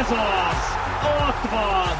Ez az! Ott van!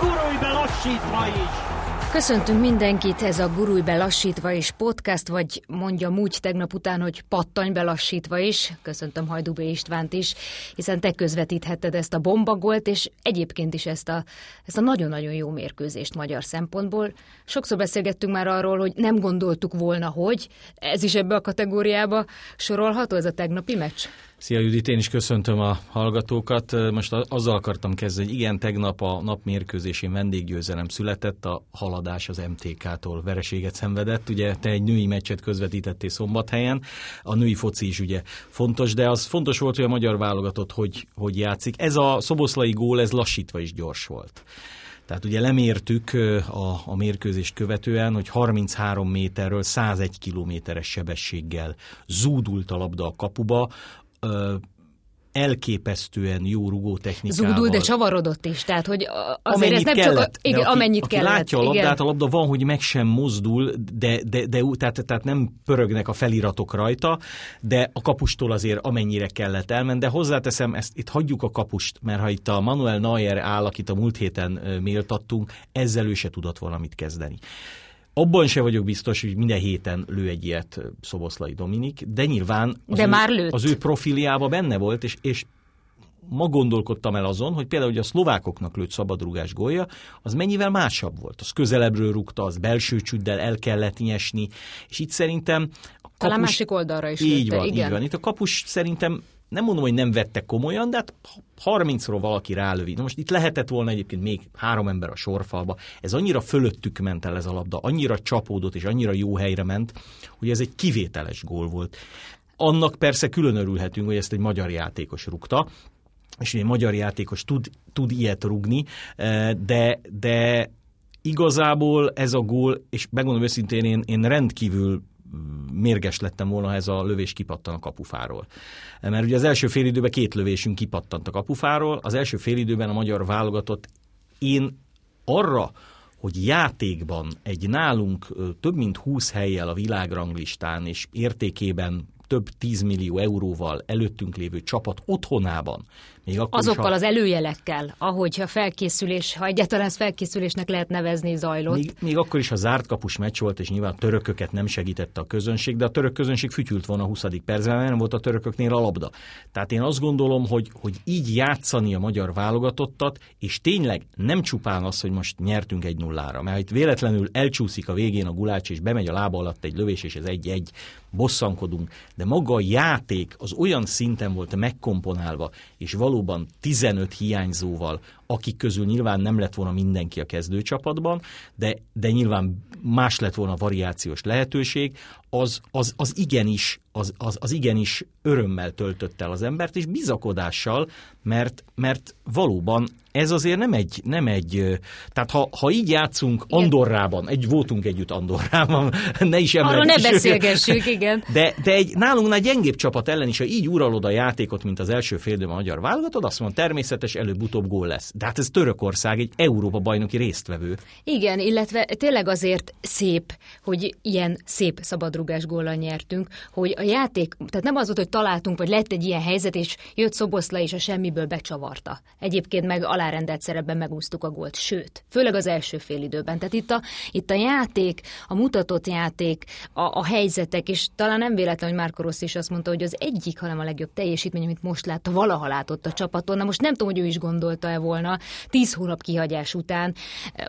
Gurulj be lassítva is! Köszöntünk mindenkit, ez a Gurulj be lassítva is podcast, vagy mondja úgy tegnap után, hogy pattanj be lassítva is. Köszöntöm Hajdubé Istvánt is, hiszen te közvetítheted ezt a bombagolt, és egyébként is ezt a, ezt a nagyon-nagyon jó mérkőzést magyar szempontból. Sokszor beszélgettünk már arról, hogy nem gondoltuk volna, hogy ez is ebbe a kategóriába sorolható, ez a tegnapi meccs? Szia Judit, én is köszöntöm a hallgatókat. Most azzal akartam kezdeni, hogy igen, tegnap a nap mérkőzésén vendéggyőzelem született, a haladás az MTK-tól vereséget szenvedett. Ugye te egy női meccset közvetítettél szombathelyen, a női foci is ugye fontos, de az fontos volt, hogy a magyar válogatott hogy, hogy játszik. Ez a szoboszlai gól, ez lassítva is gyors volt. Tehát ugye lemértük a, a mérkőzést követően, hogy 33 méterről 101 kilométeres sebességgel zúdult a labda a kapuba, ö, elképesztően jó rugó technikával. Zúdul, de csavarodott is, tehát hogy azért ez nem kellett, csak a, igen, aki, amennyit aki kellett. látja a labdát, igen. a labda van, hogy meg sem mozdul, de, de, de tehát, tehát nem pörögnek a feliratok rajta, de a kapustól azért amennyire kellett elmenni, de hozzáteszem, ezt itt hagyjuk a kapust, mert ha itt a Manuel Neuer áll, akit a múlt héten méltattunk, ezzel ő se tudott valamit kezdeni. Abban se vagyok biztos, hogy minden héten lő egy ilyet Szoboszlai Dominik, de nyilván az, De ő, már lőtt. az ő profiljában benne volt, és, és ma gondolkodtam el azon, hogy például hogy a szlovákoknak lőtt szabadrugás gólja, az mennyivel másabb volt. Az közelebbről rúgta, az belső csüddel el kellett nyesni, és itt szerintem a Talán másik oldalra is így lőtte, van, igen. így van. Itt a kapus szerintem nem mondom, hogy nem vette komolyan, de hát 30-ról valaki rálövi. Na most itt lehetett volna egyébként még három ember a sorfalba. Ez annyira fölöttük ment el ez a labda, annyira csapódott és annyira jó helyre ment, hogy ez egy kivételes gól volt. Annak persze külön örülhetünk, hogy ezt egy magyar játékos rúgta, és egy magyar játékos tud, tud ilyet rugni, eh, de, de igazából ez a gól, és megmondom őszintén, én, én rendkívül mérges lettem volna, ha ez a lövés kipattan a kapufáról. Mert ugye az első félidőben két lövésünk kipattant a kapufáról, az első félidőben a magyar válogatott én arra, hogy játékban egy nálunk több mint 20 helyjel a világranglistán és értékében több 10 millió euróval előttünk lévő csapat otthonában, még akkor Azokkal is, ha, az előjelekkel, ahogy a felkészülés, ha egyáltalán ezt felkészülésnek lehet nevezni, zajlott. még, még akkor is a zárt kapus meccs volt, és nyilván a törököket nem segítette a közönség, de a török közönség fütyült volna a 20. percben, mert nem volt a törököknél a labda. Tehát én azt gondolom, hogy, hogy így játszani a magyar válogatottat, és tényleg nem csupán az, hogy most nyertünk egy nullára, mert itt véletlenül elcsúszik a végén a gulács, és bemegy a lába alatt egy lövés, és ez egy-egy, bosszankodunk, de maga a játék az olyan szinten volt megkomponálva, és valóban 15 hiányzóval, akik közül nyilván nem lett volna mindenki a kezdőcsapatban, de, de nyilván más lett volna a variációs lehetőség, az, az, az igenis az, az, az igenis örömmel töltött el az embert, és bizakodással, mert, mert valóban ez azért nem egy, nem egy tehát ha, ha így játszunk Andorrában, egy voltunk együtt Andorrában, ne is Arról ne beszélgessük, igen. de, de egy nálunknál gyengébb csapat ellen is, ha így uralod a játékot, mint az első félidőben a magyar válogatod, azt mondom, természetes, előbb-utóbb gól lesz. De hát ez Törökország, egy Európa bajnoki résztvevő. Igen, illetve tényleg azért szép, hogy ilyen szép szabadrugás góllal nyertünk, hogy a játék, tehát nem az volt, hogy találtunk, vagy lett egy ilyen helyzet, és jött Szoboszla, és a semmiből becsavarta. Egyébként meg alárendelt szerepben megúsztuk a gólt, sőt, főleg az első fél időben. Tehát itt a, itt a játék, a mutatott játék, a, a helyzetek, és talán nem véletlen, hogy Márko Rossi is azt mondta, hogy az egyik, hanem a legjobb teljesítmény, amit most látta, valaha látott a csapaton. Na most nem tudom, hogy ő is gondolta-e volna, tíz hónap kihagyás után,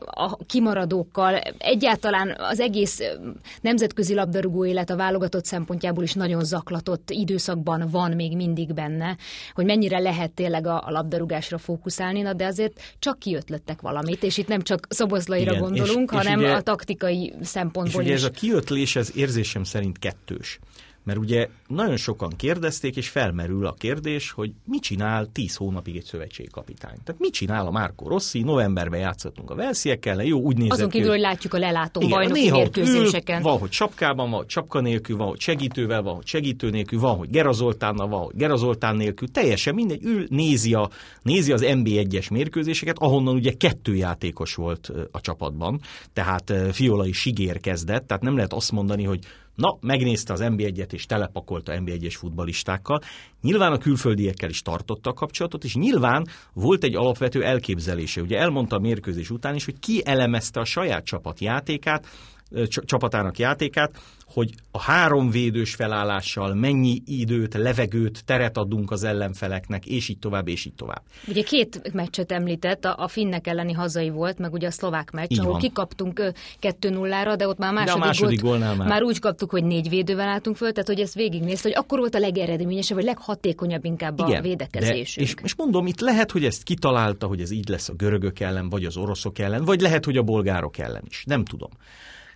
a kimaradókkal, egyáltalán az egész nemzetközi labdarúgó élet a válogatott szempontjából is nagyon zaklatott időszakban van még mindig benne, hogy mennyire lehet tényleg a, a labdarúgásra fókuszálni, na de azért csak kiötlöttek valamit, és itt nem csak Szoboszlaira Igen, gondolunk, és- és hanem ugye- a taktikai És szempontból ugye is. ez a kiötlés, ez érzésem szerint kettős. Mert ugye nagyon sokan kérdezték, és felmerül a kérdés, hogy mit csinál 10 hónapig egy szövetségkapitány. Tehát mit csinál a Márko Rossi? Novemberben játszottunk a Velsziekkel, jó, úgy nézett Azon kívül, hogy- látjuk a lelátó Igen, bajnoki néha ott mérkőzéseken. Ül, van, hogy sapkában, van, hogy sapka nélkül, van, hogy segítővel, van, hogy segítő nélkül, van, hogy Gerazoltánnal, van, hogy Gerazoltán nélkül, teljesen mindegy, ül, nézi, a, nézi az NB1-es mérkőzéseket, ahonnan ugye kettő játékos volt a csapatban, tehát Fiolai Sigér kezdett, tehát nem lehet azt mondani, hogy Na, megnézte az NB1-et és telepakolta NB1-es futbalistákkal. Nyilván a külföldiekkel is tartotta a kapcsolatot, és nyilván volt egy alapvető elképzelése. Ugye elmondta a mérkőzés után is, hogy ki elemezte a saját csapat játékát, csapatának játékát, hogy a három védős felállással mennyi időt, levegőt, teret adunk az ellenfeleknek, és így tovább, és így tovább. Ugye két meccset említett, a, a finnek elleni hazai volt, meg ugye a szlovák meccs, Így ahol van. kikaptunk 2-0-ra, de ott már a De a második, második gólt gólnál már. már úgy kaptuk, hogy négy védővel álltunk föl, tehát hogy ezt végignézte, hogy akkor volt a legeredményesebb, vagy leghatékonyabb inkább a védekezésünk. De, és, és mondom, itt lehet, hogy ezt kitalálta, hogy ez így lesz a görögök ellen, vagy az oroszok ellen, vagy lehet, hogy a bolgárok ellen is. Nem tudom.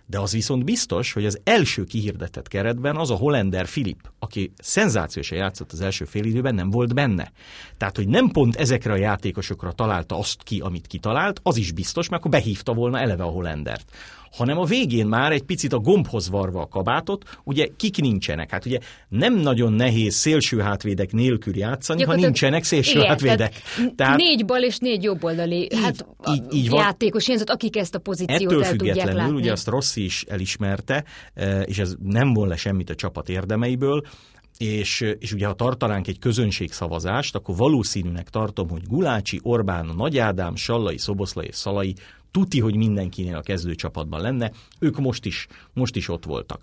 De az viszont biztos, hogy az első kihirdetett keretben az a Hollander Filip, aki szenzációsan játszott az első félidőben, nem volt benne. Tehát, hogy nem pont ezekre a játékosokra találta azt ki, amit kitalált, az is biztos, mert akkor behívta volna eleve a Hollandert hanem a végén már egy picit a gombhoz varva a kabátot, ugye kik nincsenek. Hát ugye nem nagyon nehéz szélső hátvédek nélkül játszani, ha nincsenek szélső igen, hátvédek. Tehát tehát négy bal és négy jobboldali hát, így, így van. játékos ilyenzott, akik ezt a pozíciót Ettől el tudják függetlenül, látni. ugye azt Rossi is elismerte, eh, és ez nem von le semmit a csapat érdemeiből, és, és ugye ha tartanánk egy közönségszavazást, akkor valószínűnek tartom, hogy Gulácsi, Orbán, Nagy Ádám, Sallai, Szoboszlai és Szalai tuti, hogy mindenkinél a kezdőcsapatban lenne, ők most is, most is ott voltak.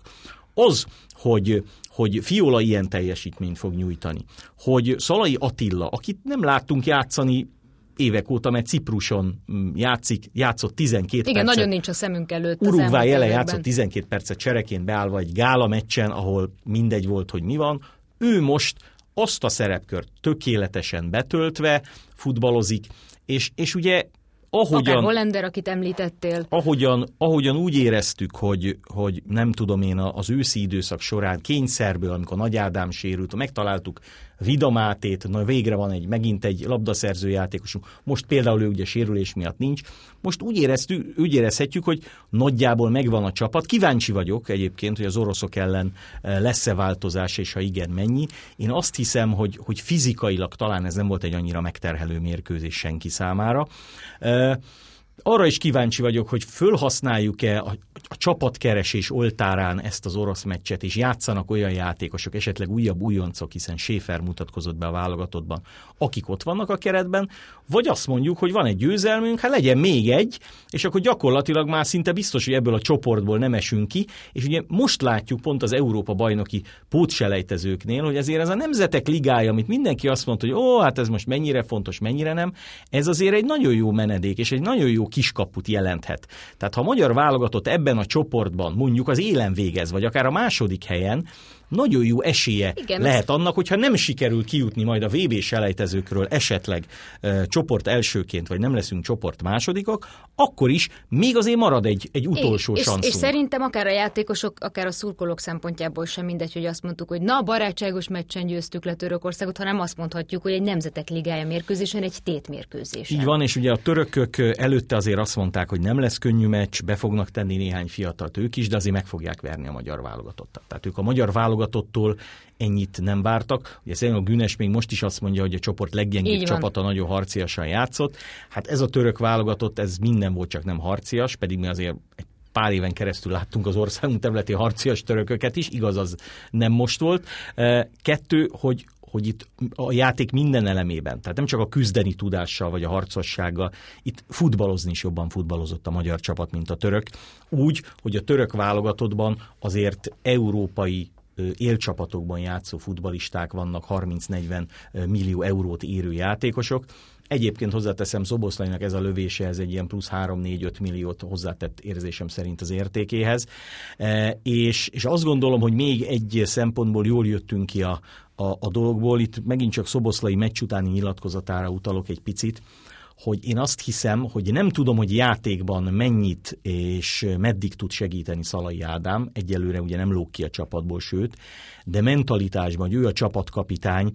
Az, hogy, hogy Fiola ilyen teljesítményt fog nyújtani, hogy Szalai Attila, akit nem láttunk játszani évek óta, mert Cipruson játszik, játszott 12 Igen, percet. nagyon nincs a szemünk előtt. Uruguay években. játszott 12 percet csereként beállva egy gála meccsen, ahol mindegy volt, hogy mi van. Ő most azt a szerepkört tökéletesen betöltve futballozik, és, és ugye Akár ahogyan, Hollander, akit említettél. ahogyan, ahogyan úgy éreztük, hogy, hogy nem tudom én az őszi időszak során kényszerből, amikor Nagy Ádám sérült, megtaláltuk Vidamátét, na végre van egy, megint egy labdaszerző játékosunk, most például ő ugye sérülés miatt nincs, most úgy, éreztük, úgy érezhetjük, hogy nagyjából megvan a csapat. Kíváncsi vagyok egyébként, hogy az oroszok ellen eh, lesz-e változás, és ha igen, mennyi. Én azt hiszem, hogy, hogy fizikailag talán ez nem volt egy annyira megterhelő mérkőzés senki számára. Eh, arra is kíváncsi vagyok, hogy fölhasználjuk-e a csapatkeresés oltárán ezt az orosz meccset, és játszanak olyan játékosok, esetleg újabb újoncok, hiszen Schäfer mutatkozott be a válogatottban, akik ott vannak a keretben, vagy azt mondjuk, hogy van egy győzelmünk, hát legyen még egy, és akkor gyakorlatilag már szinte biztos, hogy ebből a csoportból nem esünk ki, és ugye most látjuk pont az Európa bajnoki pótselejtezőknél, hogy ezért ez a nemzetek ligája, amit mindenki azt mondta, hogy ó, hát ez most mennyire fontos, mennyire nem, ez azért egy nagyon jó menedék, és egy nagyon jó kiskaput jelenthet. Tehát ha a magyar válogatott ebben a csoportban mondjuk az élen végez, vagy akár a második helyen, nagyon jó esélye Igen, lehet annak, hogyha nem sikerül kijutni majd a VB selejtezőkről esetleg e, csoport elsőként, vagy nem leszünk csoport másodikok, akkor is még azért marad egy, egy utolsó és, sanszunk. és szerintem akár a játékosok, akár a szurkolók szempontjából sem mindegy, hogy azt mondtuk, hogy na, barátságos meccsen győztük le Törökországot, hanem azt mondhatjuk, hogy egy nemzetek ligája mérkőzésen, egy tétmérkőzésen. Így van, és ugye a törökök előtte azért azt mondták, hogy nem lesz könnyű meccs, be fognak tenni néhány fiatalt ők is, de azért meg fogják verni a magyar válogatottat. Tehát ők a magyar válogatottól ennyit nem vártak. Ugye szerintem a Günes még most is azt mondja, hogy a csoport leggyengébb csapata nagyon harciasan játszott. Hát ez a török válogatott, ez minden volt, csak nem harcias, pedig mi azért egy pár éven keresztül láttunk az országunk területi harcias törököket is, igaz, az nem most volt. Kettő, hogy hogy itt a játék minden elemében, tehát nem csak a küzdeni tudással vagy a harcossággal, itt futballozni is jobban futballozott a magyar csapat, mint a török. Úgy, hogy a török válogatottban azért európai élcsapatokban játszó futbalisták vannak, 30-40 millió eurót érő játékosok. Egyébként hozzáteszem, Szoboszlainak ez a lövése, ez egy ilyen plusz 3-4-5 milliót hozzátett érzésem szerint az értékéhez. E, és, és azt gondolom, hogy még egy szempontból jól jöttünk ki a, a, a dologból. Itt megint csak Szoboszlai meccs utáni nyilatkozatára utalok egy picit, hogy én azt hiszem, hogy nem tudom, hogy játékban mennyit és meddig tud segíteni Szalai Ádám, egyelőre ugye nem lóg ki a csapatból, sőt, de mentalitásban, hogy ő a csapatkapitány,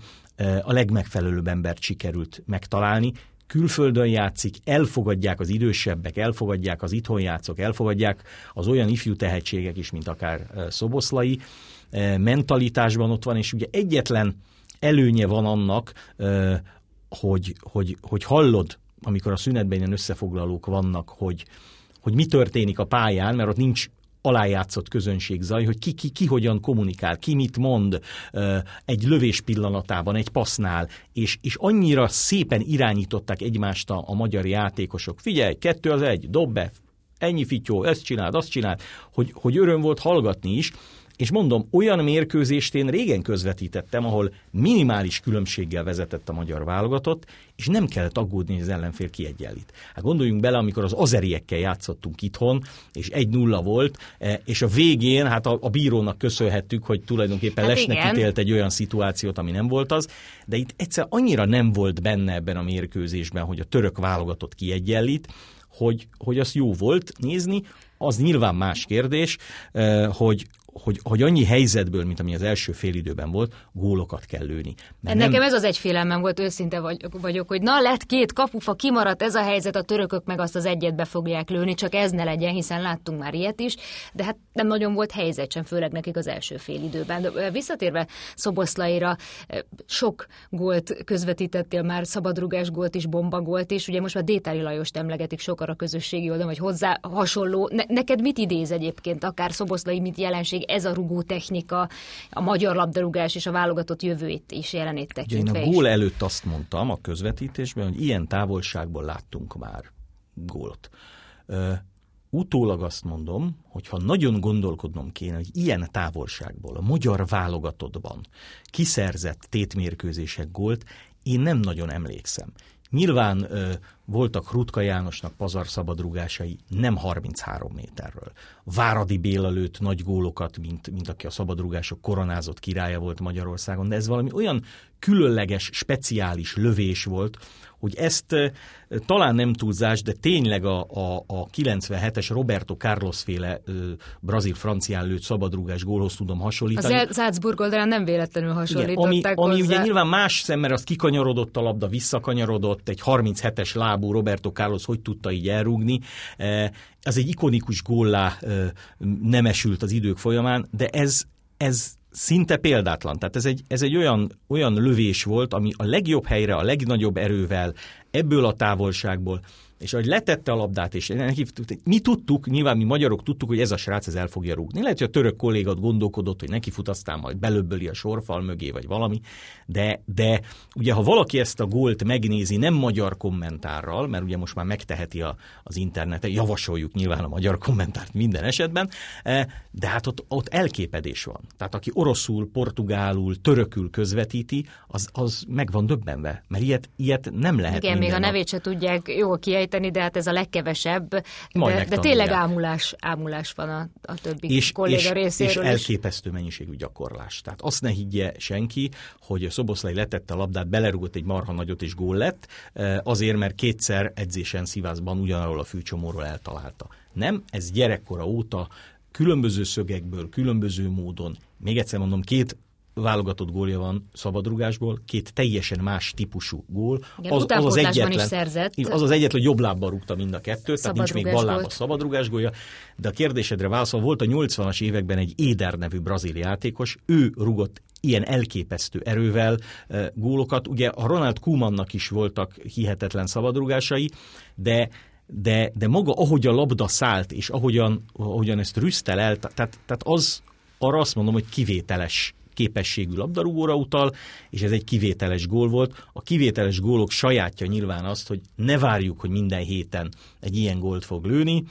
a legmegfelelőbb embert sikerült megtalálni, külföldön játszik, elfogadják az idősebbek, elfogadják az itthon játszók, elfogadják az olyan ifjú tehetségek is, mint akár Szoboszlai, mentalitásban ott van, és ugye egyetlen előnye van annak, hogy, hogy, hogy hallod, amikor a szünetben ilyen összefoglalók vannak, hogy, hogy mi történik a pályán, mert ott nincs alájátszott közönségzaj, hogy ki, ki, ki hogyan kommunikál, ki mit mond egy lövés pillanatában, egy passznál, és, és annyira szépen irányították egymást a, a magyar játékosok. Figyelj, kettő az egy, dob be, ennyi fityó, ezt csináld, azt csináld, hogy, hogy öröm volt hallgatni is, és mondom, olyan mérkőzést én régen közvetítettem, ahol minimális különbséggel vezetett a magyar válogatott, és nem kellett aggódni, hogy az ellenfél kiegyenlít. Hát gondoljunk bele, amikor az azeriekkel játszottunk itthon, és egy nulla volt, e, és a végén, hát a, a bírónak köszönhettük, hogy tulajdonképpen hát Lesnek igen. ítélt egy olyan szituációt, ami nem volt az, de itt egyszer annyira nem volt benne ebben a mérkőzésben, hogy a török válogatott kiegyenlít, hogy, hogy az jó volt nézni, az nyilván más kérdés, e, hogy, hogy, hogy annyi helyzetből, mint ami az első félidőben volt, gólokat kell lőni. Mert Nekem nem... ez az egy félelmem volt, őszinte vagy, vagyok, hogy na lett két kapufa, kimaradt ez a helyzet, a törökök meg azt az egyet be fogják lőni, csak ez ne legyen, hiszen láttunk már ilyet is, de hát nem nagyon volt helyzet sem, főleg nekik az első félidőben. De visszatérve Szoboszlaira, sok gólt közvetítettél már, szabadrugás gólt is, bomba gólt is, ugye most már Détári Lajost emlegetik sokan a közösségi oldalon, vagy hozzá hasonló. Ne, neked mit idéz egyébként, akár Szoboszlai, mit jelenség, ez a rugó technika, a magyar labdarúgás és a válogatott jövőit is jelenít tekintve. Ugye én a gól is. előtt azt mondtam a közvetítésben, hogy ilyen távolságból láttunk már gólt. Uh, utólag azt mondom, hogy ha nagyon gondolkodnom kéne, hogy ilyen távolságból a magyar válogatottban kiszerzett tétmérkőzések gólt, én nem nagyon emlékszem. Nyilván ö, voltak Rutka Jánosnak pazar szabadrugásai nem 33 méterről. Váradi Béla lőtt nagy gólokat, mint, mint aki a szabadrugások koronázott királya volt Magyarországon, de ez valami olyan különleges, speciális lövés volt, hogy ezt talán nem túlzás, de tényleg a, a, a 97-es Roberto Carlos féle brazil-francián lőtt szabadrugás gólhoz tudom hasonlítani. Az Salzburg oldalán nem véletlenül hasonlították Igen, ami, ami ugye nyilván más szemmel az kikanyarodott a labda, visszakanyarodott, egy 37-es lábú Roberto Carlos hogy tudta így elrúgni. Ez egy ikonikus góllá nem esült az idők folyamán, de ez, ez szinte példátlan. Tehát ez egy, ez egy olyan, olyan lövés volt, ami a legjobb helyre, a legnagyobb erővel, ebből a távolságból és ahogy letette a labdát, és neki, mi tudtuk, nyilván mi magyarok tudtuk, hogy ez a srác ez el fogja rúgni. Lehet, hogy a török kollégát gondolkodott, hogy neki fut, aztán majd belöbböli a sorfal mögé, vagy valami, de, de ugye ha valaki ezt a gólt megnézi nem magyar kommentárral, mert ugye most már megteheti a, az interneten, javasoljuk nyilván a magyar kommentárt minden esetben, eh, de hát ott, ott elképedés van. Tehát aki oroszul, portugálul, törökül közvetíti, az, az meg van döbbenve, mert ilyet, ilyet nem lehet Igen, még a nevét se tudják jól kiejteni, sejteni, de hát ez a legkevesebb. de, de tényleg ámulás, ámulás van a, a többi és, kolléga és, részéről És elképesztő mennyiségű gyakorlás. Tehát azt ne higgye senki, hogy a Szoboszlai letette a labdát, belerúgott egy marha nagyot és gól lett, azért, mert kétszer edzésen szívászban ugyanarról a fűcsomóról eltalálta. Nem, ez gyerekkora óta különböző szögekből, különböző módon, még egyszer mondom, két válogatott gólja van szabadrugásból, két teljesen más típusú gól. Igen, az, az, az egyetlen, is szerzett. Az az egyetlen, hogy jobb lábbal rúgta mind a kettőt, tehát nincs még ballába szabadrugás gólja. De a kérdésedre válaszol, volt a 80-as években egy Éder nevű brazil játékos, ő rugott ilyen elképesztő erővel e, gólokat. Ugye a Ronald Koemannak is voltak hihetetlen szabadrugásai, de de, de maga, ahogy a labda szállt, és ahogyan, ahogyan ezt rüsztel el, tehát, tehát az, arra azt mondom, hogy kivételes képességű labdarúgóra utal, és ez egy kivételes gól volt. A kivételes gólok sajátja nyilván azt, hogy ne várjuk, hogy minden héten egy ilyen gólt fog lőni,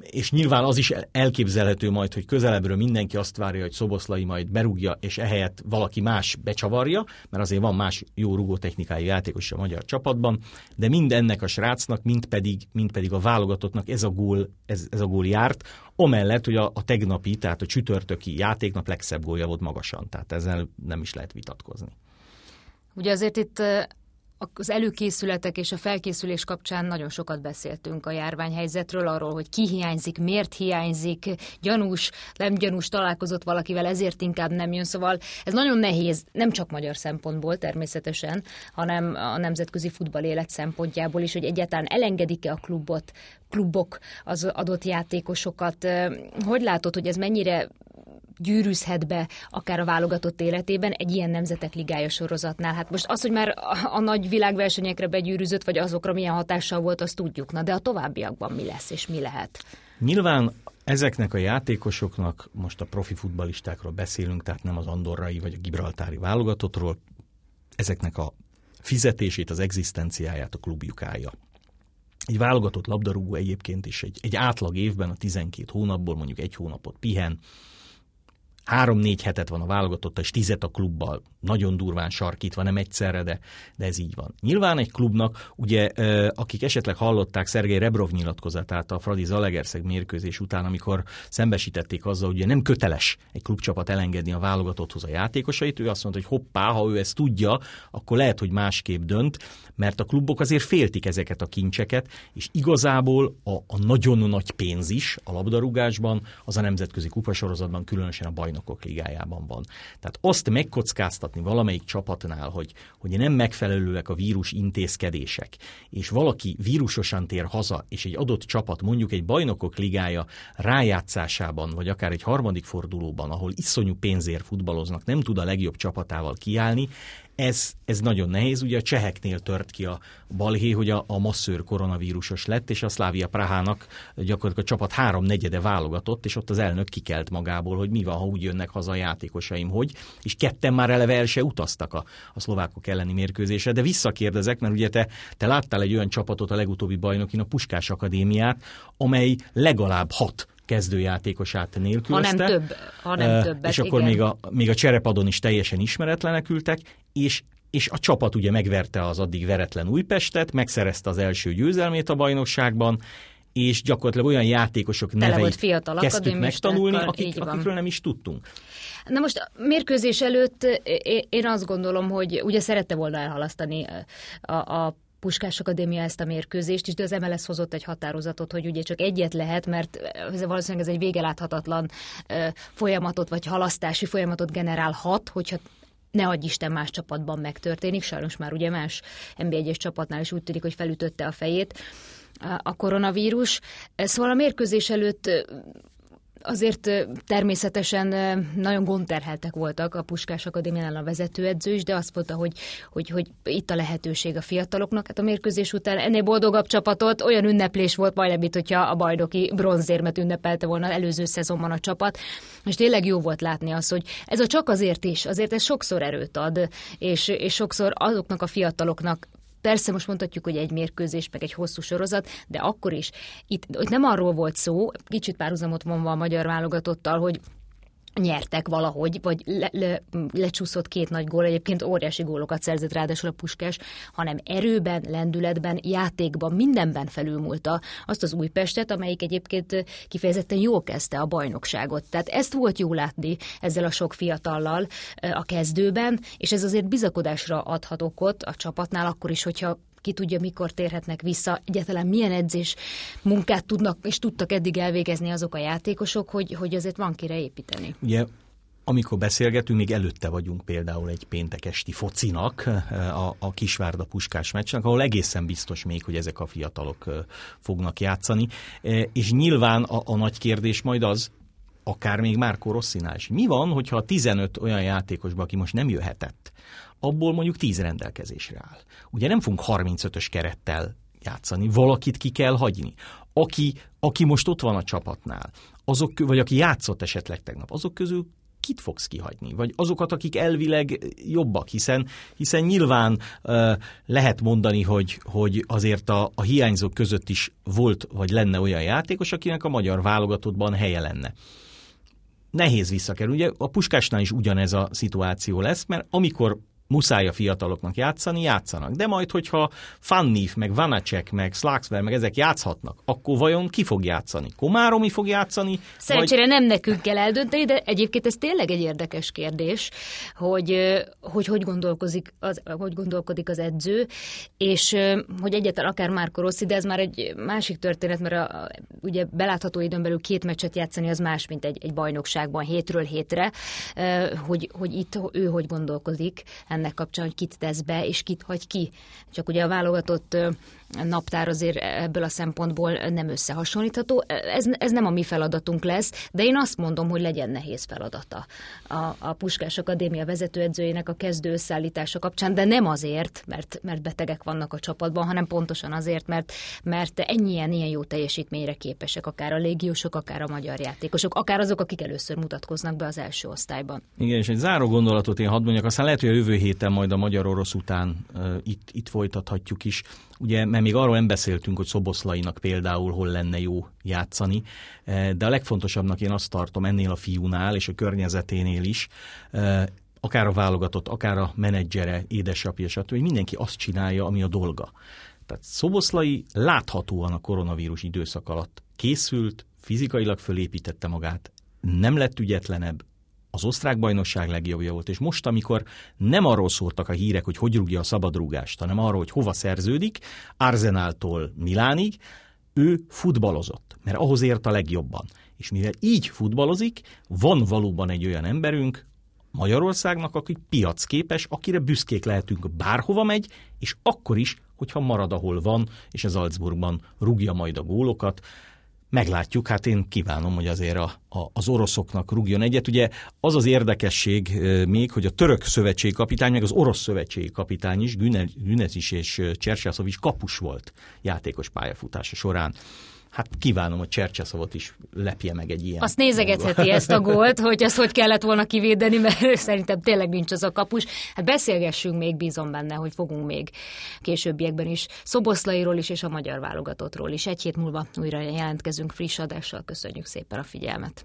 és nyilván az is elképzelhető majd, hogy közelebbről mindenki azt várja, hogy Szoboszlai majd berúgja, és ehelyett valaki más becsavarja, mert azért van más jó rugótechnikai játékos a magyar csapatban, de mind ennek a srácnak, mind pedig, mind pedig a válogatottnak ez a gól, ez, ez a gól járt, amellett, hogy a, a tegnapi, tehát a csütörtöki játéknap legszebb gólja volt magasan, tehát ezzel nem is lehet vitatkozni. Ugye azért itt az előkészületek és a felkészülés kapcsán nagyon sokat beszéltünk a járványhelyzetről, arról, hogy ki hiányzik, miért hiányzik, gyanús, nem gyanús, találkozott valakivel, ezért inkább nem jön. Szóval ez nagyon nehéz, nem csak magyar szempontból természetesen, hanem a nemzetközi futball élet szempontjából is, hogy egyáltalán elengedik-e a klubot, klubok az adott játékosokat. Hogy látod, hogy ez mennyire gyűrűzhet be akár a válogatott életében egy ilyen nemzetek ligája sorozatnál. Hát most az, hogy már a, nagy világversenyekre begyűrűzött, vagy azokra milyen hatással volt, azt tudjuk. Na, de a továbbiakban mi lesz és mi lehet? Nyilván ezeknek a játékosoknak, most a profi futbalistákról beszélünk, tehát nem az andorrai vagy a gibraltári válogatottról, ezeknek a fizetését, az egzisztenciáját a klubjuk állja. Egy válogatott labdarúgó egyébként is egy, egy átlag évben a 12 hónapból mondjuk egy hónapot pihen, három-négy hetet van a válogatott, és tizet a klubbal, nagyon durván sarkítva, nem egyszerre, de, de ez így van. Nyilván egy klubnak, ugye, akik esetleg hallották Szergei Rebrov nyilatkozatát a Fradi Zalegerszeg mérkőzés után, amikor szembesítették azzal, hogy nem köteles egy klubcsapat elengedni a válogatotthoz a játékosait, ő azt mondta, hogy hoppá, ha ő ezt tudja, akkor lehet, hogy másképp dönt, mert a klubok azért féltik ezeket a kincseket, és igazából a, a nagyon nagy pénz is a labdarúgásban, az a nemzetközi kupasorozatban, különösen a bajnokok ligájában van. Tehát azt megkockáztatni valamelyik csapatnál, hogy, hogy nem megfelelőek a vírus intézkedések, és valaki vírusosan tér haza, és egy adott csapat mondjuk egy bajnokok ligája rájátszásában, vagy akár egy harmadik fordulóban, ahol iszonyú pénzért futballoznak, nem tud a legjobb csapatával kiállni, ez, ez nagyon nehéz. Ugye a cseheknél tört ki a balhé, hogy a, a masszőr koronavírusos lett, és a Szlávia Prahának gyakorlatilag a csapat három negyede válogatott, és ott az elnök kikelt magából, hogy mi van, ha úgy jönnek haza a játékosaim, hogy, és ketten már eleve el se utaztak a, a szlovákok elleni mérkőzésre. De visszakérdezek, mert ugye te, te láttál egy olyan csapatot a legutóbbi bajnokin, a Puskás Akadémiát, amely legalább hat kezdőjátékosát nélkülözte. Ha nem több, ha nem többet, És akkor igen. még a, még a cserepadon is teljesen ismeretlenek ültek, és és a csapat ugye megverte az addig veretlen Újpestet, megszerezte az első győzelmét a bajnokságban, és gyakorlatilag olyan játékosok Tele neveit fiatal kezdtük megtanulni, akik, akikről nem is tudtunk. Na most a mérkőzés előtt én azt gondolom, hogy ugye szerette volna elhalasztani a, a Puskás Akadémia ezt a mérkőzést is, de az MLS hozott egy határozatot, hogy ugye csak egyet lehet, mert ez valószínűleg ez egy végeláthatatlan ö, folyamatot, vagy halasztási folyamatot generálhat, hogyha ne adj Isten más csapatban megtörténik, sajnos már ugye más NB1-es csapatnál is úgy tűnik, hogy felütötte a fejét a koronavírus. Szóval a mérkőzés előtt azért természetesen nagyon gondterheltek voltak a Puskás Akadémiánál a vezetőedző is, de azt mondta, hogy, hogy, hogy itt a lehetőség a fiataloknak. Hát a mérkőzés után ennél boldogabb csapatot, olyan ünneplés volt majdnem, mint hogyha a bajnoki bronzérmet ünnepelte volna előző szezonban a csapat. És tényleg jó volt látni azt, hogy ez a csak azért is, azért ez sokszor erőt ad, és, és sokszor azoknak a fiataloknak Persze most mondhatjuk, hogy egy mérkőzés, meg egy hosszú sorozat, de akkor is itt, itt nem arról volt szó, kicsit párhuzamot vonva a magyar válogatottal, hogy nyertek valahogy, vagy le, le, lecsúszott két nagy gól, egyébként óriási gólokat szerzett ráadásul a Puskás, hanem erőben, lendületben, játékban, mindenben felülmúlta azt az Újpestet, amelyik egyébként kifejezetten jól kezdte a bajnokságot. Tehát ezt volt jó látni ezzel a sok fiatallal a kezdőben, és ez azért bizakodásra adhat okot a csapatnál, akkor is, hogyha ki tudja, mikor térhetnek vissza, egyáltalán milyen edzés munkát tudnak és tudtak eddig elvégezni azok a játékosok, hogy, hogy azért van kire építeni. Ugye amikor beszélgetünk, még előtte vagyunk például egy péntek esti focinak, a, a Kisvárda Puskás meccsnek, ahol egészen biztos még, hogy ezek a fiatalok fognak játszani. És nyilván a, a nagy kérdés majd az, akár még Márko Rosszinál is. Mi van, hogyha a 15 olyan játékosba, aki most nem jöhetett, abból mondjuk 10 rendelkezésre áll. Ugye nem fogunk 35-ös kerettel játszani, valakit ki kell hagyni. Aki, aki most ott van a csapatnál, azok, vagy aki játszott esetleg tegnap, azok közül kit fogsz kihagyni? Vagy azokat, akik elvileg jobbak, hiszen, hiszen nyilván uh, lehet mondani, hogy, hogy azért a, a hiányzók között is volt, vagy lenne olyan játékos, akinek a magyar válogatottban helye lenne nehéz visszakerülni. Ugye a Puskásnál is ugyanez a szituáció lesz, mert amikor muszáj a fiataloknak játszani, játszanak. De majd, hogyha Fannif, meg Vanacek, meg Slaxver, meg ezek játszhatnak, akkor vajon ki fog játszani? Komáromi fog játszani? Szerencsére vagy... nem nekünk kell eldönteni, de egyébként ez tényleg egy érdekes kérdés, hogy hogy, hogy, gondolkozik, az, hogy gondolkodik az edző, és hogy egyáltalán akár Márko Rossi, de ez már egy másik történet, mert a, ugye belátható időn belül két meccset játszani az más, mint egy, egy bajnokságban hétről hétre, hogy, hogy itt ő hogy gondolkozik ennek kapcsán, hogy kit tesz be, és kit hagy ki. Csak ugye a válogatott naptár azért ebből a szempontból nem összehasonlítható. Ez, ez nem a mi feladatunk lesz, de én azt mondom, hogy legyen nehéz feladata a, a Puskás Akadémia vezetőedzőjének a kezdő összeállítása kapcsán, de nem azért, mert, mert betegek vannak a csapatban, hanem pontosan azért, mert, mert ennyien ilyen jó teljesítményre képesek, akár a légiósok, akár a magyar játékosok, akár azok, akik először mutatkoznak be az első osztályban. Igen, és egy záró gondolatot én hadd mondjak, aztán lehet, hogy a jövő héten majd a magyar-orosz után uh, itt, itt folytathatjuk is. Ugye, mert még arról nem beszéltünk, hogy Szoboszlainak például hol lenne jó játszani, de a legfontosabbnak én azt tartom ennél a fiúnál és a környezeténél is, akár a válogatott, akár a menedzsere, édesapja, stb. hogy mindenki azt csinálja, ami a dolga. Tehát Szoboszlai láthatóan a koronavírus időszak alatt készült, fizikailag fölépítette magát, nem lett ügyetlenebb, az osztrák bajnokság legjobbja volt, és most, amikor nem arról szórtak a hírek, hogy hogy rúgja a szabadrúgást, hanem arról, hogy hova szerződik, Arzenáltól Milánig, ő futballozott, mert ahhoz ért a legjobban. És mivel így futballozik, van valóban egy olyan emberünk, Magyarországnak, aki piacképes, akire büszkék lehetünk, bárhova megy, és akkor is, hogyha marad, ahol van, és az Salzburgban rúgja majd a gólokat. Meglátjuk, hát én kívánom, hogy azért a, a, az oroszoknak rúgjon egyet. Ugye az az érdekesség még, hogy a török szövetségi kapitány, meg az orosz szövetségi kapitány is, Günez és Csersászov is kapus volt játékos pályafutása során hát kívánom, hogy Csercseszovot is lepje meg egy ilyen. Azt nézegetheti ezt a gólt, hogy ezt hogy kellett volna kivédeni, mert szerintem tényleg nincs az a kapus. Hát beszélgessünk még, bízom benne, hogy fogunk még későbbiekben is Szoboszlairól is és a magyar válogatottról is. Egy hét múlva újra jelentkezünk friss adással. Köszönjük szépen a figyelmet.